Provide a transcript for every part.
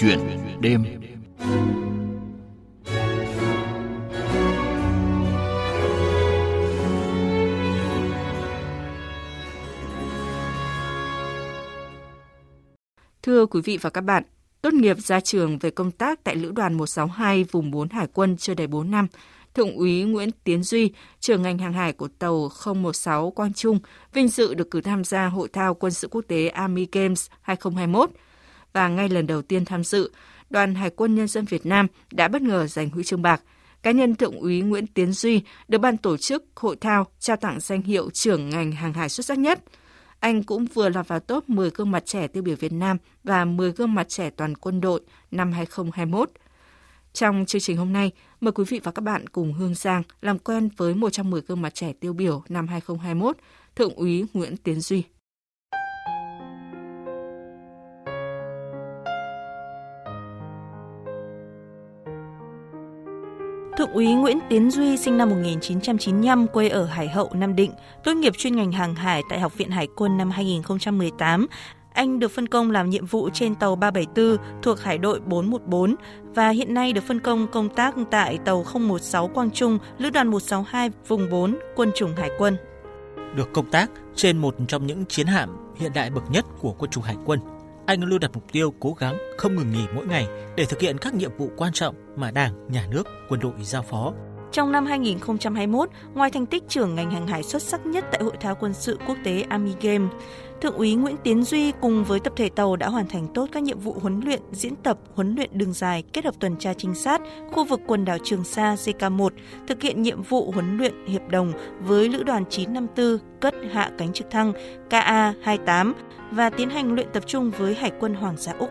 Chuyện đêm. Thưa quý vị và các bạn, tốt nghiệp ra trường về công tác tại Lữ đoàn 162 vùng 4 Hải quân chưa đầy 4 năm, Thượng úy Nguyễn Tiến Duy, trưởng ngành hàng hải của tàu 016 Quang Trung, vinh dự được cử tham gia hội thao quân sự quốc tế Army Games 2021 và ngay lần đầu tiên tham dự, đoàn Hải quân Nhân dân Việt Nam đã bất ngờ giành huy chương bạc. Cá nhân Thượng úy Nguyễn Tiến Duy được ban tổ chức hội thao trao tặng danh hiệu trưởng ngành hàng hải xuất sắc nhất. Anh cũng vừa lọt vào top 10 gương mặt trẻ tiêu biểu Việt Nam và 10 gương mặt trẻ toàn quân đội năm 2021. Trong chương trình hôm nay, mời quý vị và các bạn cùng Hương Giang làm quen với một trong 10 gương mặt trẻ tiêu biểu năm 2021, Thượng úy Nguyễn Tiến Duy. Thượng úy Nguyễn Tiến Duy sinh năm 1995, quê ở Hải Hậu, Nam Định, tốt nghiệp chuyên ngành hàng hải tại Học viện Hải quân năm 2018. Anh được phân công làm nhiệm vụ trên tàu 374 thuộc Hải đội 414 và hiện nay được phân công công tác tại tàu 016 Quang Trung, Lữ đoàn 162 vùng 4, Quân chủng Hải quân. Được công tác trên một trong những chiến hạm hiện đại bậc nhất của Quân chủng Hải quân, anh luôn đặt mục tiêu cố gắng không ngừng nghỉ mỗi ngày để thực hiện các nhiệm vụ quan trọng mà Đảng, Nhà nước, quân đội giao phó. Trong năm 2021, ngoài thành tích trưởng ngành hàng hải xuất sắc nhất tại Hội thao quân sự quốc tế Army Games, Thượng úy Nguyễn Tiến Duy cùng với tập thể tàu đã hoàn thành tốt các nhiệm vụ huấn luyện, diễn tập, huấn luyện đường dài kết hợp tuần tra trinh sát khu vực quần đảo Trường Sa CK1, thực hiện nhiệm vụ huấn luyện hiệp đồng với lữ đoàn 954 cất hạ cánh trực thăng KA-28 và tiến hành luyện tập trung với Hải quân Hoàng gia Úc.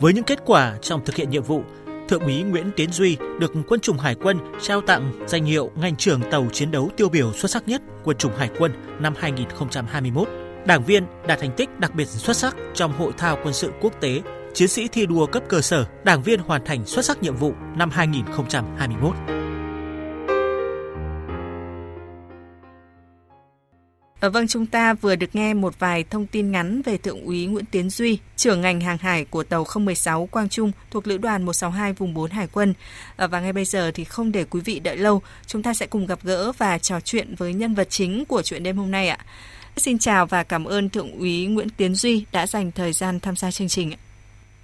Với những kết quả trong thực hiện nhiệm vụ, Thượng úy Nguyễn Tiến Duy được Quân chủng Hải quân trao tặng danh hiệu ngành trưởng tàu chiến đấu tiêu biểu xuất sắc nhất Quân chủng Hải quân năm 2021. Đảng viên đạt thành tích đặc biệt xuất sắc trong hội thao quân sự quốc tế, chiến sĩ thi đua cấp cơ sở, đảng viên hoàn thành xuất sắc nhiệm vụ năm 2021. Ở vâng, chúng ta vừa được nghe một vài thông tin ngắn về Thượng úy Nguyễn Tiến Duy, trưởng ngành hàng hải của tàu 016 Quang Trung thuộc Lữ đoàn 162 vùng 4 Hải quân. Ờ, và ngay bây giờ thì không để quý vị đợi lâu, chúng ta sẽ cùng gặp gỡ và trò chuyện với nhân vật chính của chuyện đêm hôm nay ạ. Xin chào và cảm ơn Thượng úy Nguyễn Tiến Duy đã dành thời gian tham gia chương trình.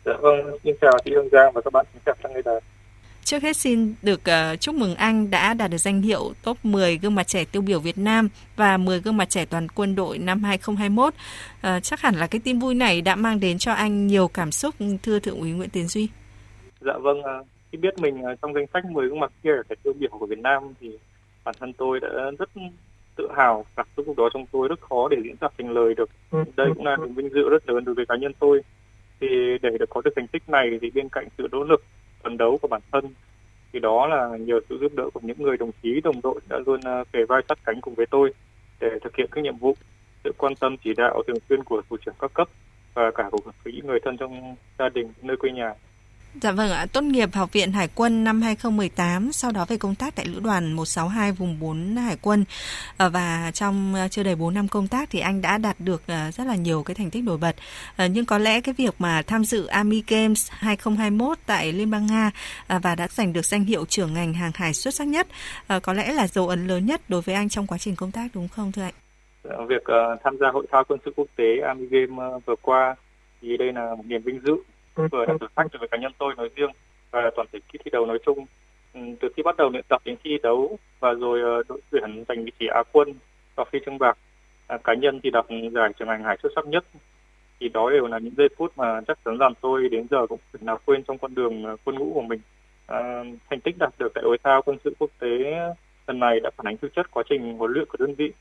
Dạ vâng, xin chào chị Hương Giang và các bạn khán giả nghe đài. Trước hết xin được uh, chúc mừng anh đã đạt được danh hiệu top 10 gương mặt trẻ tiêu biểu Việt Nam và 10 gương mặt trẻ toàn quân đội năm 2021. Uh, ờ, chắc hẳn là cái tin vui này đã mang đến cho anh nhiều cảm xúc thưa Thượng úy Nguyễn Tiến Duy. Dạ vâng, uh, khi biết mình uh, trong danh sách 10 gương mặt kia trẻ tiêu biểu của Việt Nam thì bản thân tôi đã rất tự hào cảm xúc lúc đó trong tôi rất khó để diễn đạt thành lời được đây cũng là niềm vinh dự rất lớn đối với cá nhân tôi thì để được có được thành tích này thì bên cạnh sự nỗ lực phấn đấu của bản thân. Thì đó là nhờ sự giúp đỡ của những người đồng chí, đồng đội đã luôn ờ, kề vai sát cánh cùng với tôi để thực hiện các nhiệm vụ, sự quan tâm chỉ đạo thường xuyên của thủ trưởng các cấp và cả của những người thân trong gia đình nơi quê nhà. Dạ vâng ạ, tốt nghiệp Học viện Hải quân năm 2018, sau đó về công tác tại Lữ đoàn 162 vùng 4 Hải quân. Ờ, và trong ờ, chưa đầy 4 năm công tác thì anh đã đạt được ờ, rất là nhiều cái thành tích nổi bật. Nhưng có lẽ cái việc mà tham dự Army Games 2021 tại Liên bang Nga và đã giành được danh hiệu trưởng ngành hàng hải xuất sắc nhất có lẽ là dấu ấn lớn nhất đối với anh trong quá trình công tác đúng không thưa anh? Dạ, việc tham gia hội thao quân sự quốc tế Army Games vừa qua thì đây là một niềm vinh dự vừa là thử thách đối với cá nhân tôi nói riêng và toàn thể kỳ thi đấu nói chung. Ừ, từ khi bắt đầu luyện tập đến thi đấu và rồi ờ, đội tuyển giành vị trí á quân và phi chương bạc à, cá nhân thì đạt giải trưởng ngành hải xuất sắc nhất. Thì đó đều là những giây phút mà chắc chắn rằng tôi đến giờ cũng không nào quên trong con đường ờ, quân ngũ của mình. À, thành tích đạt được tại hội thao quân sự quốc tế lần này đã phản ánh thực chất quá trình huấn luyện của đơn vị.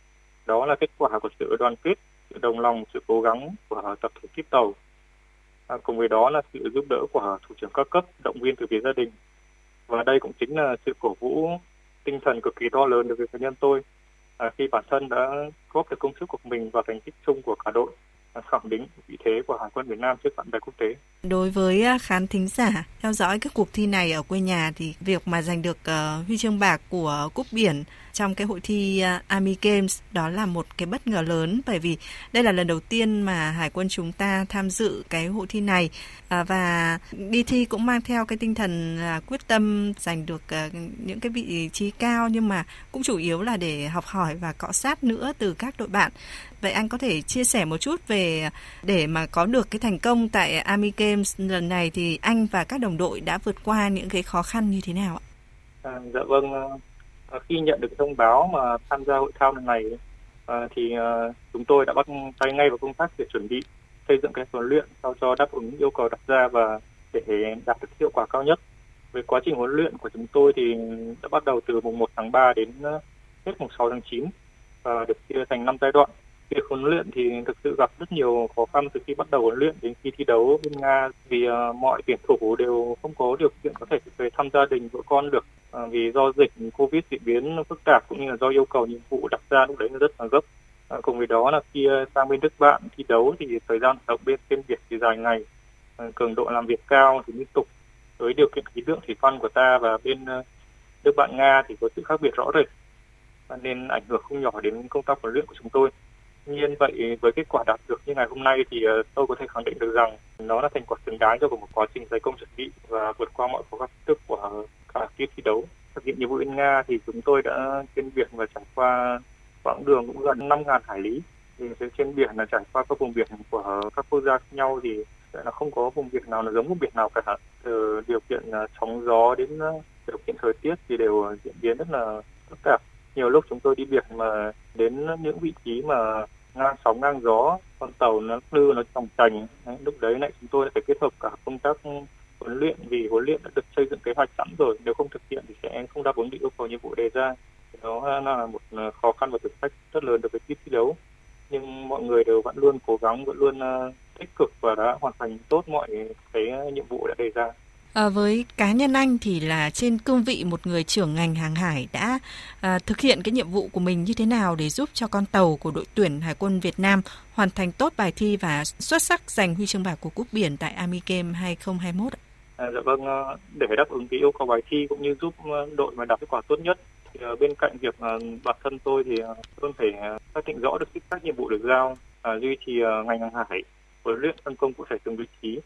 Đó là kết quả của sự đoàn kết sự đồng lòng sự cố gắng của tập thể kíp tàu. À, cùng với đó là sự giúp đỡ của thủ trưởng các cấp động viên từ phía gia đình và đây cũng chính là sự cổ vũ tinh thần cực kỳ to lớn đối với cá nhân tôi à, khi bản thân đã góp được công sức của mình vào thành tích chung của cả đội à, khẳng định vị thế của hải quân Việt Nam trước bạn bè quốc tế. Đối với à, khán thính giả theo dõi các cuộc thi này ở quê nhà thì việc mà giành được uh, huy chương bạc của cúp biển trong cái hội thi uh, Army Games đó là một cái bất ngờ lớn bởi vì đây là lần đầu tiên mà hải quân chúng ta tham dự cái hội thi này uh, và đi thi cũng mang theo cái tinh thần uh, quyết tâm giành được uh, những cái vị trí cao nhưng mà cũng chủ yếu là để học hỏi và cọ sát nữa từ các đội bạn. Vậy anh có thể chia sẻ một chút về để mà có được cái thành công tại Army Games lần này thì anh và các đồng đội đã vượt qua những cái khó khăn như thế nào ạ? À, dạ vâng, à, à, khi nhận được thông báo mà tham gia hội thao lần này à, thì à, chúng tôi đã bắt tay ngay vào công tác để chuẩn bị xây dựng cái huấn luyện sao cho đáp ứng yêu cầu đặt ra và để đạt được hiệu quả cao nhất. Về quá trình huấn luyện của chúng tôi thì đã bắt đầu từ mùng 1 tháng 3 đến à, hết mùng 6 tháng 9 và được chia thành 5 giai đoạn việc huấn luyện thì thực sự gặp rất nhiều khó khăn từ khi bắt đầu huấn luyện đến khi thi đấu bên Nga vì uh, mọi tuyển thủ đều không có điều kiện có thể về thăm gia đình vợ con được uh, vì do dịch Covid diễn biến phức tạp cũng như là do yêu cầu nhiệm vụ đặt ra lúc đấy là rất là gấp. Uh, cùng với đó là khi uh, sang bên nước bạn thi đấu thì thời gian hoạt động bên trên biển thì dài ngày, uh, cường độ làm việc cao thì liên tục với điều kiện khí tượng thủy văn của ta và bên uh, nước bạn Nga thì có sự khác biệt rõ rệt nên ảnh hưởng không nhỏ đến công tác huấn luyện của chúng tôi nhiên vậy với kết quả đạt được như ngày hôm nay thì ờ, tôi có thể khẳng định được rằng nó là thành quả xứng đáng cho một quá trình dày công chuẩn bị và vượt qua mọi khó khăn thách thức của cả kiếp thi đấu. Thực hiện nhiệm vụ bên Nga thì chúng tôi đã trên biển và trải qua quãng đường cũng gần 5.000 hải lý. Thì trên biển là trải qua các vùng biển của các quốc gia khác nhau thì là không có vùng biển nào là giống vùng biển nào cả. Từ điều kiện ờ, sóng gió đến ờ, điều kiện thời tiết thì đều diễn biến rất là phức tạp nhiều lúc chúng tôi đi biển mà đến những vị trí mà ngang sóng, ngang gió, con tàu nó lư nó tròng trành lúc đấy lại chúng tôi phải kết hợp cả công tác huấn luyện vì huấn luyện đã được xây dựng kế hoạch sẵn rồi. Nếu không thực hiện thì sẽ không đáp ứng được yêu cầu nhiệm vụ đề ra. Đó là một ờ, khó khăn và thử thách rất lớn đối với kỳ thi đấu. Nhưng mọi người đều vẫn luôn cố gắng, vẫn luôn ờ, tích cực và đã hoàn thành tốt mọi cái nhiệm vụ đã đề ra. À, với cá nhân anh thì là trên cương vị một người trưởng ngành hàng hải đã à, thực hiện cái nhiệm vụ của mình như thế nào để giúp cho con tàu của đội tuyển Hải quân Việt Nam hoàn thành tốt bài thi và xuất sắc giành huy chương bạc của cúp biển tại Army Game 2021? À, dạ vâng, ờ, để để đáp ứng cái yêu cầu bài thi cũng như giúp đội mà đạt kết quả tốt nhất thì bên cạnh việc bản thân tôi thì tôi phải xác định rõ được các nhiệm vụ được giao, duy trì ngành hàng hải huấn luyện phân công cụ thể từng vị trí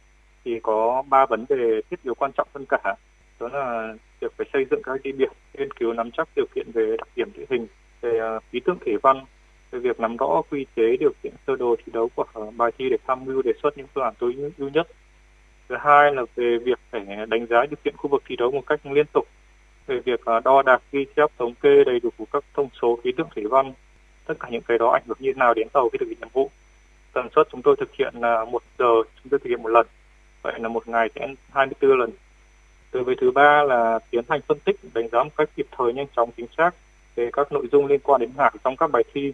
thì có ba vấn đề thiết yếu quan trọng hơn cả. Đó là việc phải xây dựng các cái điểm nghiên cứu nắm chắc điều kiện về đặc điểm địa hình, về à, khí tượng thủy văn, về việc nắm rõ quy chế điều kiện sơ đồ thi đấu của à, bài thi để tham mưu đề xuất những phương án tối ưu nhất. Thứ hai là về việc phải đánh giá điều kiện khu vực thi đấu một cách liên tục, về việc à, đo đạc, ghi chép, thống kê đầy đủ các thông số khí tượng thủy văn, tất cả những cái đó ảnh hưởng như thế nào đến tàu khi thực hiện nhiệm vụ. Tần suất chúng tôi thực hiện là một giờ, chúng tôi thực hiện một lần vậy là một ngày sẽ 24 lần. Từ với thứ ba là tiến hành phân tích đánh giá một cách kịp thời nhanh chóng chính xác về các nội dung liên quan đến hạt trong các bài thi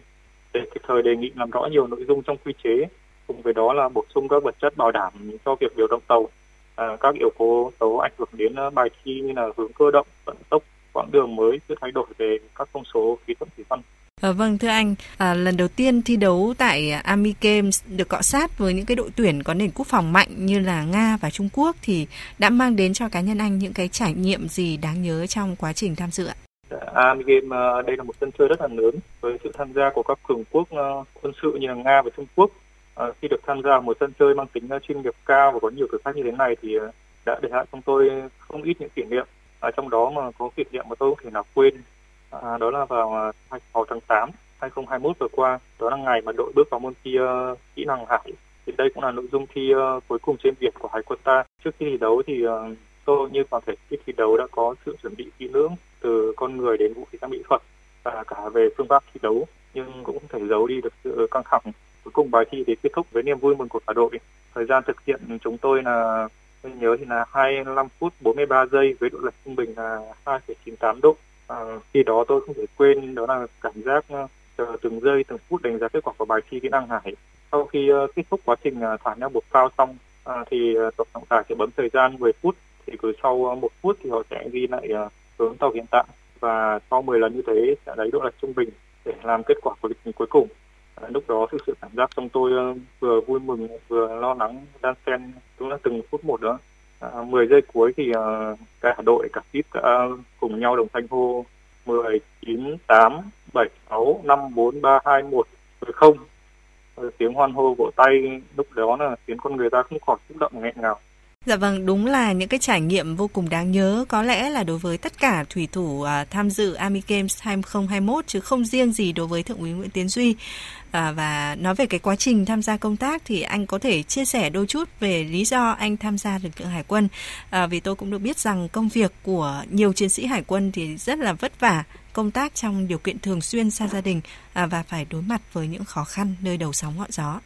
để kịp thời đề nghị làm rõ nhiều nội dung trong quy chế. Cùng với đó là bổ sung các vật chất bảo đảm cho việc điều động tàu. À, các yếu tố tố ảnh hưởng đến à, bài thi như là hướng cơ động vận tốc quãng đường mới sự thay đổi về các thông số khí tượng thủy văn. À, vâng thưa anh, à, lần đầu tiên thi đấu tại Army Games được cọ sát với những cái đội tuyển có nền quốc phòng mạnh như là Nga và Trung Quốc thì đã mang đến cho cá nhân anh những cái trải nghiệm gì đáng nhớ trong quá trình tham dự ạ? Army Games ờ, đây là một sân chơi rất là lớn với sự tham gia của các cường quốc ờ, quân sự như là Nga và Trung Quốc. À, khi được tham gia một sân chơi mang tính chuyên nghiệp cao và có nhiều thử thách như thế này thì đã để lại trong tôi không ít những kỷ niệm. À, trong đó mà có kỷ niệm mà tôi không thể nào quên À, đó là vào à, 6 tháng 8 2021 vừa qua, đó là ngày mà đội bước vào môn thi uh, kỹ năng hải. Thì đây cũng là nội dung thi uh, cuối cùng trên biển của Hải quân ta. Trước khi thi đấu thì uh, tôi như toàn thể khi thi đấu đã có sự chuẩn bị kỹ lưỡng từ con người đến vũ khí trang bị thuật và cả về phương pháp thi đấu nhưng cũng không thể giấu đi được sự căng thẳng. Cuối cùng bài thi thì kết thúc với niềm vui mừng của cả đội. Thời gian thực hiện chúng tôi là tôi nhớ thì là 25 phút 43 giây với độ lệch trung bình là 2,98 độ à, khi đó tôi không thể quên đó là cảm giác ờ, chờ từng giây từng phút đánh giá kết quả của bài thi kỹ năng hải. Sau khi uh, kết thúc quá trình uh, thả nhau buộc phao xong uh, thì uh, tổng trọng tài sẽ bấm thời gian 10 phút. Thì cứ sau uh, một phút thì họ sẽ ghi lại uh, hướng tàu hiện tại. Và sau 10 lần như thế sẽ lấy độ lệch trung bình để làm kết quả của lịch cuối cùng. À, lúc đó thực sự cảm giác trong tôi uh, vừa vui mừng vừa lo lắng đan xen cũng là từng phút một đó à, 10 giây cuối thì uh, cả đội cả kíp đã ờ, cùng nhau đồng thanh hô 10 9 8 7 6 5 4 3 2 1 0 tiếng hoan hô vỗ tay lúc đó là khiến con người ta không khỏi xúc động nghẹn ngào. Dạ vâng, đúng là những cái trải nghiệm vô cùng đáng nhớ có lẽ là đối với tất cả thủy thủ à, tham dự Army Games 2021 chứ không riêng gì đối với Thượng úy Nguyễn Tiến Duy. À, và nói về cái quá trình tham gia công tác thì anh có thể chia sẻ đôi chút về lý do anh tham gia lực lượng hải quân. À, vì tôi cũng được biết rằng công việc của nhiều chiến sĩ hải quân thì rất là vất vả, công tác trong điều kiện thường xuyên xa gia đình à, và phải đối mặt với những khó khăn nơi đầu sóng ngọn gió.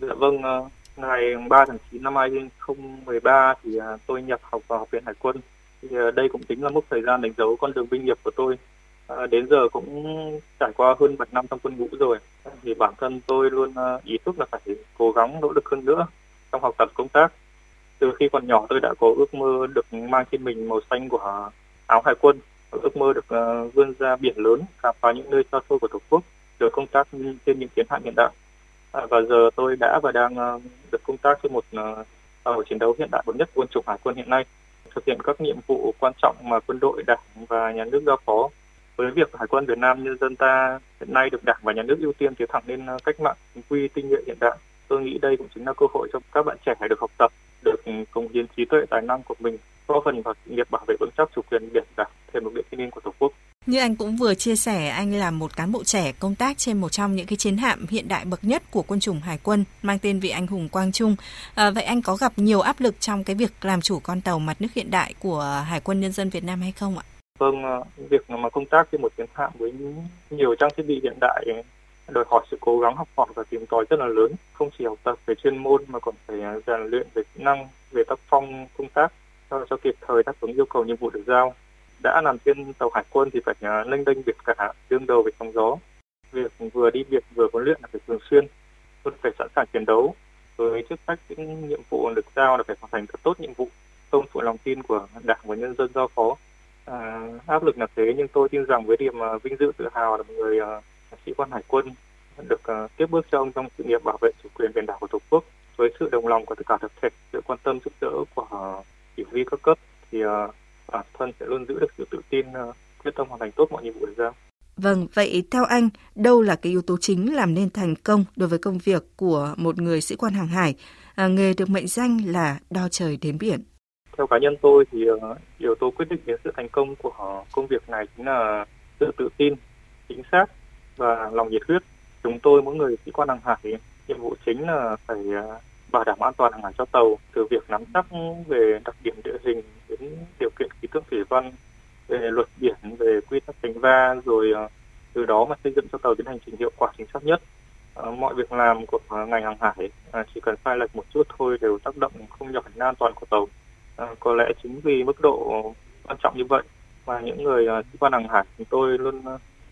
Dạ vâng, uh ngày 3 tháng 9 năm 2013 thì à, tôi nhập học vào học viện Hải quân. Thì à, đây cũng chính là mốc thời gian đánh dấu con đường binh nghiệp của tôi. À, đến giờ cũng trải qua hơn 7 năm trong quân ngũ rồi. Thì bản thân tôi luôn à, ý thức là phải cố gắng nỗ lực hơn nữa trong học tập công tác. Từ khi còn nhỏ tôi đã có ước mơ được mang trên mình màu xanh của áo hải quân, ước mơ được vươn ra biển lớn, khám phá những nơi xa xôi của Tổ quốc, được công tác trên những chiến hạm hiện đại À, và giờ tôi đã và đang uh, được công tác trên một uh, tàu chiến đấu hiện đại bậc nhất quân chủng hải quân hiện nay. Thực hiện các nhiệm vụ quan trọng mà quân đội đảng và nhà nước giao phó. Với việc hải quân Việt Nam nhân dân ta hiện nay được đảng và nhà nước ưu tiên tiến thẳng lên ờ, cách mạng chính quy tinh nhuệ hiện đại. Tôi nghĩ đây cũng chính là cơ hội cho các bạn trẻ được học tập được ừ, cống hiến trí tuệ tài năng của mình góp phần vào nghiệp bảo vệ vững chắc chủ quyền biển đảo thềm lục địa thiên liêng của tổ quốc như anh cũng vừa chia sẻ, anh là một cán bộ trẻ công tác trên một trong những cái chiến hạm hiện đại bậc nhất của quân chủng Hải quân mang tên vị anh hùng Quang Trung. À, vậy anh có gặp nhiều áp lực trong cái việc làm chủ con tàu mặt nước hiện đại của Hải quân Nhân dân Việt Nam hay không ạ? Vâng, à, việc mà công tác trên một chiến hạm với nhiều trang thiết bị hiện đại đòi hỏi sự cố gắng học hỏi và tìm tòi rất là lớn, không chỉ học tập về chuyên môn mà còn phải rèn luyện về kỹ năng, về tác phong công tác cho, cho kịp thời đáp ứng yêu cầu nhiệm vụ được giao. Đã làm trên tàu hải quân thì phải à, lênh đênh việc cả đương đầu với sóng gió. Việc vừa đi việc vừa huấn luyện là phải thường xuyên luôn phải sẵn sàng chiến đấu. Với chức trách những nhiệm vụ được giao là phải hoàn thành thật tốt nhiệm vụ không phụ lòng tin của đảng và nhân dân giao phó. À, áp lực là thế nhưng tôi tin rằng với điểm uh, vinh dự tự hào là một người uh, sĩ quan hải quân được uh, tiếp bước cho ông trong sự nghiệp bảo vệ chủ quyền biển đảo của tổ quốc. Với sự đồng lòng của tất cả tập thể sự quan tâm giúp đỡ của chỉ huy các cấp thì uh, bản thân sẽ luôn giữ được sự tự tin, ờ, quyết tâm hoàn thành tốt mọi nhiệm vụ được giao. Vâng, vậy theo anh, đâu là cái yếu tố chính làm nên thành công đối với công việc của một người sĩ quan hàng hải, à, nghề được mệnh danh là đo trời đến biển? Theo cá nhân tôi thì uh, yếu tố quyết định đến sự thành công của công việc này chính là sự tự tin, chính xác và lòng nhiệt huyết. Chúng tôi mỗi người sĩ quan hàng hải nhiệm vụ chính là phải bảo đảm an toàn hàng hải cho tàu, từ việc nắm chắc về đặc điểm địa hình đến điều kiện khí tượng thủy văn, về luật biển, về quy tắc đánh va rồi ờ, từ đó mà xây dựng cho tàu tiến hành trình hiệu quả chính xác nhất. Ờ, mọi việc làm của ngành hàng hải ờ, chỉ cần sai lệch một chút thôi đều tác động không nhỏ đến an toàn của tàu. Có lẽ chính vì mức độ quan trọng như vậy mà những người sĩ quan hàng hải chúng tôi luôn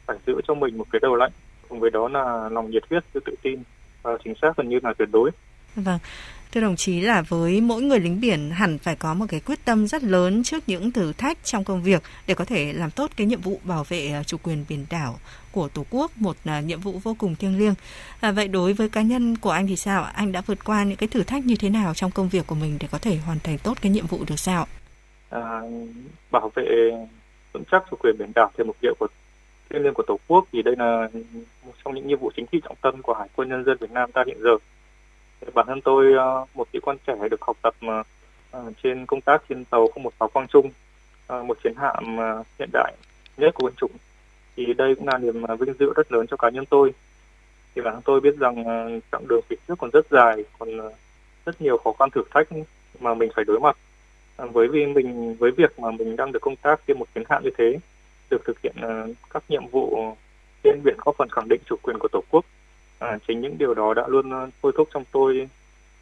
phải giữ cho mình một cái đầu lạnh. Cùng với đó là lòng nhiệt huyết, sự tự tin, và chính xác gần như là tuyệt đối. Vâng. Thưa đồng chí là với mỗi người lính biển hẳn phải có một cái quyết tâm rất lớn trước những thử thách trong công việc để có thể làm tốt cái nhiệm vụ bảo vệ à, chủ quyền biển đảo của Tổ quốc, một à, nhiệm vụ vô cùng thiêng liêng. À, vậy đối với cá nhân của anh thì sao? Anh đã vượt qua những cái thử thách như thế nào trong công việc của mình để có thể hoàn thành tốt cái nhiệm vụ được sao? À, bảo vệ vững chắc chủ quyền biển đảo theo mục tiêu của thiêng liêng của Tổ quốc thì đây là một trong những nhiệm vụ chính trị trọng tâm của Hải quân nhân dân Việt Nam ta hiện giờ bản thân tôi ờ, một sĩ quan trẻ được học tập ờ, ờ, trên công tác trên tàu 016 Quang Trung, một chiến hạm hiện đại nhất của quân chủng. Thì đây cũng là niềm vinh dự rất lớn cho cá nhân tôi. Thì bản thân tôi biết rằng chặng đường phía trước còn rất dài, còn rất nhiều khó khăn thử thách mà mình phải đối mặt. Với vì mình với việc mà mình đang được công tác trên một chiến hạm như thế, được thực hiện các nhiệm vụ trên biển góp phần khẳng định chủ quyền của Tổ quốc à, chính những điều đó đã luôn ờ, thôi thúc trong tôi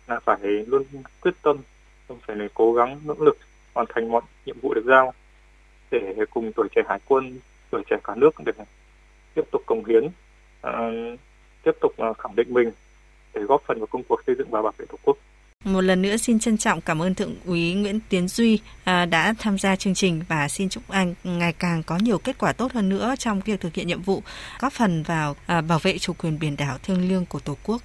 là phải luôn quyết tâm phải là cố gắng nỗ lực hoàn thành mọi nhiệm vụ được giao để cùng tuổi trẻ hải quân tuổi trẻ cả nước để tiếp tục cống hiến à, tiếp tục ờ, khẳng định mình để góp phần vào công cuộc xây dựng và bảo vệ tổ quốc một lần nữa xin trân trọng cảm ơn Thượng úy Nguyễn Tiến Duy à, đã tham gia chương trình và xin chúc anh ngày càng có nhiều kết quả tốt hơn nữa trong việc thực hiện nhiệm vụ, góp phần vào à, bảo vệ chủ quyền biển đảo thiêng liêng của Tổ quốc.